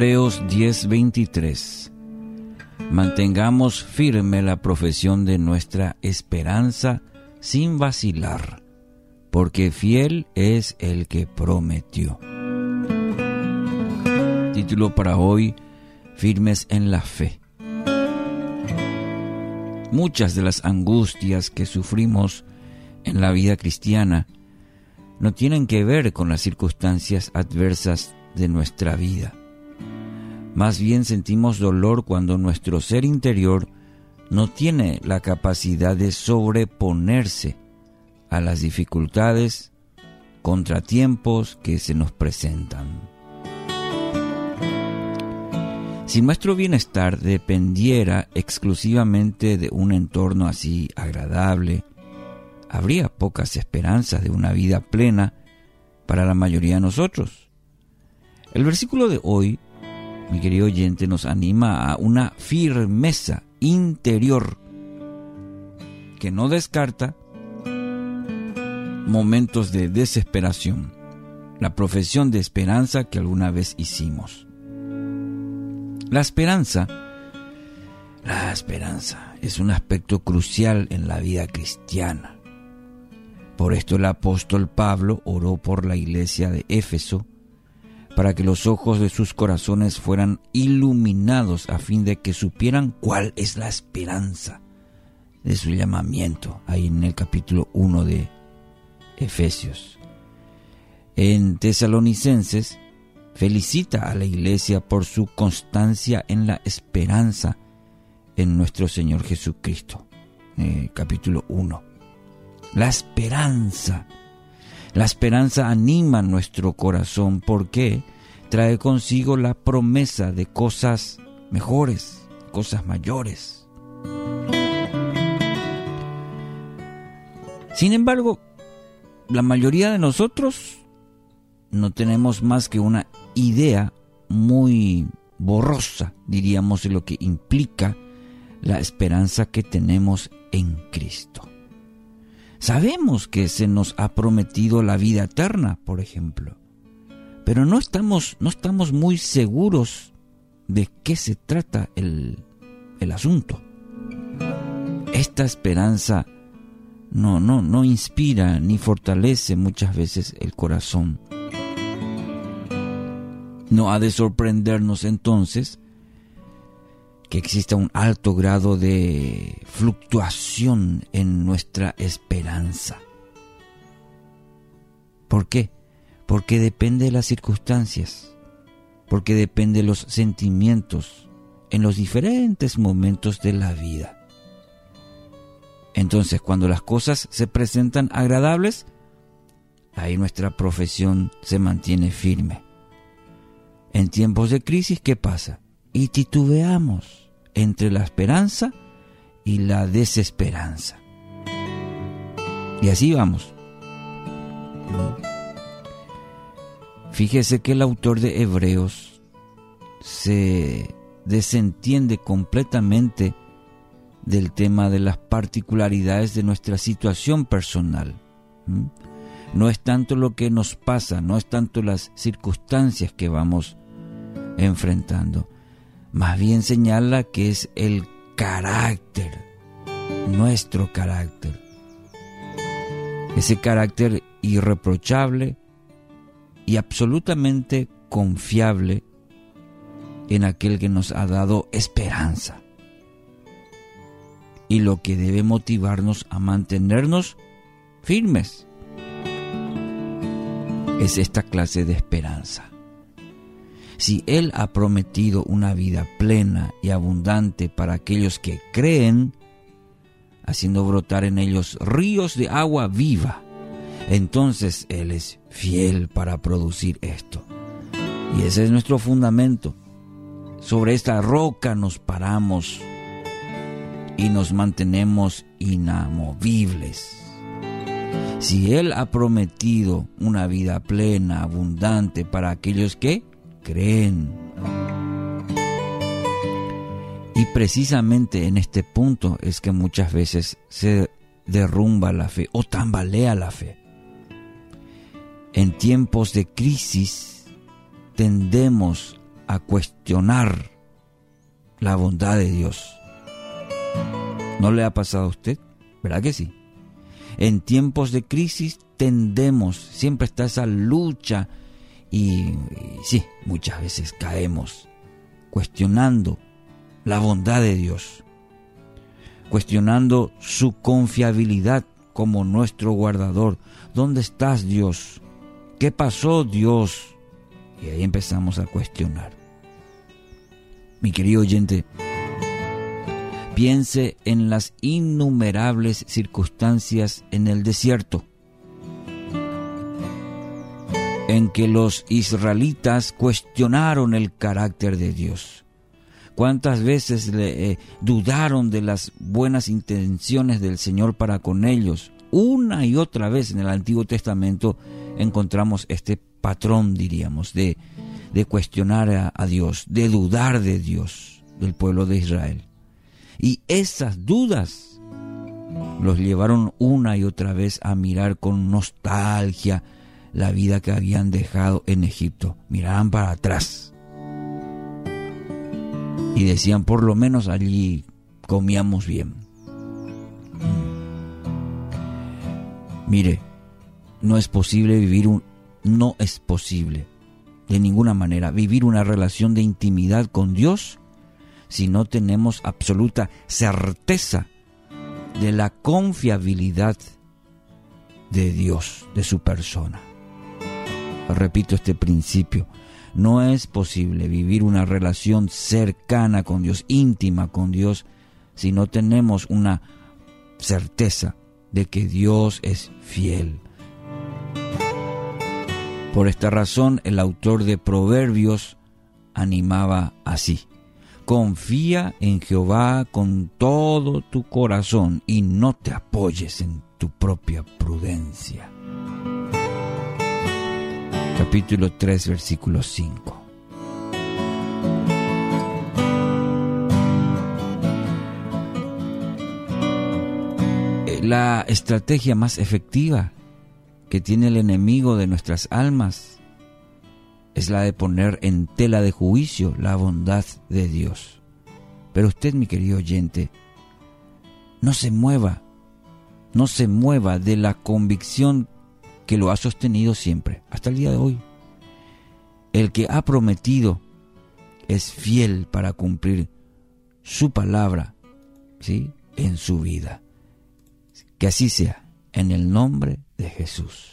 Hebreos 10:23 Mantengamos firme la profesión de nuestra esperanza sin vacilar, porque fiel es el que prometió. Título para hoy, Firmes en la fe. Muchas de las angustias que sufrimos en la vida cristiana no tienen que ver con las circunstancias adversas de nuestra vida. Más bien sentimos dolor cuando nuestro ser interior no tiene la capacidad de sobreponerse a las dificultades, contratiempos que se nos presentan. Si nuestro bienestar dependiera exclusivamente de un entorno así agradable, habría pocas esperanzas de una vida plena para la mayoría de nosotros. El versículo de hoy, mi querido oyente, nos anima a una firmeza interior que no descarta momentos de desesperación, la profesión de esperanza que alguna vez hicimos. La esperanza, la esperanza es un aspecto crucial en la vida cristiana. Por esto el apóstol Pablo oró por la iglesia de Éfeso para que los ojos de sus corazones fueran iluminados a fin de que supieran cuál es la esperanza de su llamamiento, ahí en el capítulo 1 de Efesios. En Tesalonicenses felicita a la iglesia por su constancia en la esperanza en nuestro Señor Jesucristo. Eh, capítulo 1. La esperanza. La esperanza anima nuestro corazón porque trae consigo la promesa de cosas mejores, cosas mayores. Sin embargo, la mayoría de nosotros no tenemos más que una idea muy borrosa, diríamos, de lo que implica la esperanza que tenemos en Cristo. Sabemos que se nos ha prometido la vida eterna, por ejemplo, pero no estamos, no estamos muy seguros de qué se trata el, el asunto. Esta esperanza no, no, no inspira ni fortalece muchas veces el corazón no ha de sorprendernos entonces que exista un alto grado de fluctuación en nuestra esperanza. ¿Por qué? Porque depende de las circunstancias, porque depende de los sentimientos en los diferentes momentos de la vida. Entonces, cuando las cosas se presentan agradables, ahí nuestra profesión se mantiene firme. En tiempos de crisis, ¿qué pasa? Y titubeamos entre la esperanza y la desesperanza. Y así vamos. Fíjese que el autor de Hebreos se desentiende completamente del tema de las particularidades de nuestra situación personal. No es tanto lo que nos pasa, no es tanto las circunstancias que vamos enfrentando. Más bien señala que es el carácter, nuestro carácter. Ese carácter irreprochable y absolutamente confiable en aquel que nos ha dado esperanza. Y lo que debe motivarnos a mantenernos firmes es esta clase de esperanza. Si Él ha prometido una vida plena y abundante para aquellos que creen, haciendo brotar en ellos ríos de agua viva, entonces Él es fiel para producir esto. Y ese es nuestro fundamento. Sobre esta roca nos paramos y nos mantenemos inamovibles. Si Él ha prometido una vida plena, abundante para aquellos que creen. Y precisamente en este punto es que muchas veces se derrumba la fe o tambalea la fe. En tiempos de crisis tendemos a cuestionar la bondad de Dios. ¿No le ha pasado a usted? ¿Verdad que sí? En tiempos de crisis tendemos, siempre está esa lucha y, sí, muchas veces caemos cuestionando la bondad de Dios, cuestionando su confiabilidad como nuestro guardador. ¿Dónde estás Dios? ¿Qué pasó Dios? Y ahí empezamos a cuestionar. Mi querido oyente, piense en las innumerables circunstancias en el desierto en que los israelitas cuestionaron el carácter de Dios. ¿Cuántas veces le, eh, dudaron de las buenas intenciones del Señor para con ellos? Una y otra vez en el Antiguo Testamento encontramos este patrón, diríamos, de, de cuestionar a, a Dios, de dudar de Dios, del pueblo de Israel. Y esas dudas los llevaron una y otra vez a mirar con nostalgia, la vida que habían dejado en Egipto. Miraban para atrás y decían, por lo menos allí comíamos bien. Mire, no es posible vivir un... No es posible, de ninguna manera, vivir una relación de intimidad con Dios si no tenemos absoluta certeza de la confiabilidad de Dios, de su persona repito este principio, no es posible vivir una relación cercana con Dios, íntima con Dios, si no tenemos una certeza de que Dios es fiel. Por esta razón el autor de Proverbios animaba así. Confía en Jehová con todo tu corazón y no te apoyes en tu propia prudencia capítulo 3, versículo 5. Eh, la estrategia más efectiva que tiene el enemigo de nuestras almas es la de poner en tela de juicio la bondad de Dios. Pero usted, mi querido oyente, no se mueva, no se mueva de la convicción que lo ha sostenido siempre, hasta el día de hoy. El que ha prometido es fiel para cumplir su palabra ¿sí? en su vida. Que así sea, en el nombre de Jesús.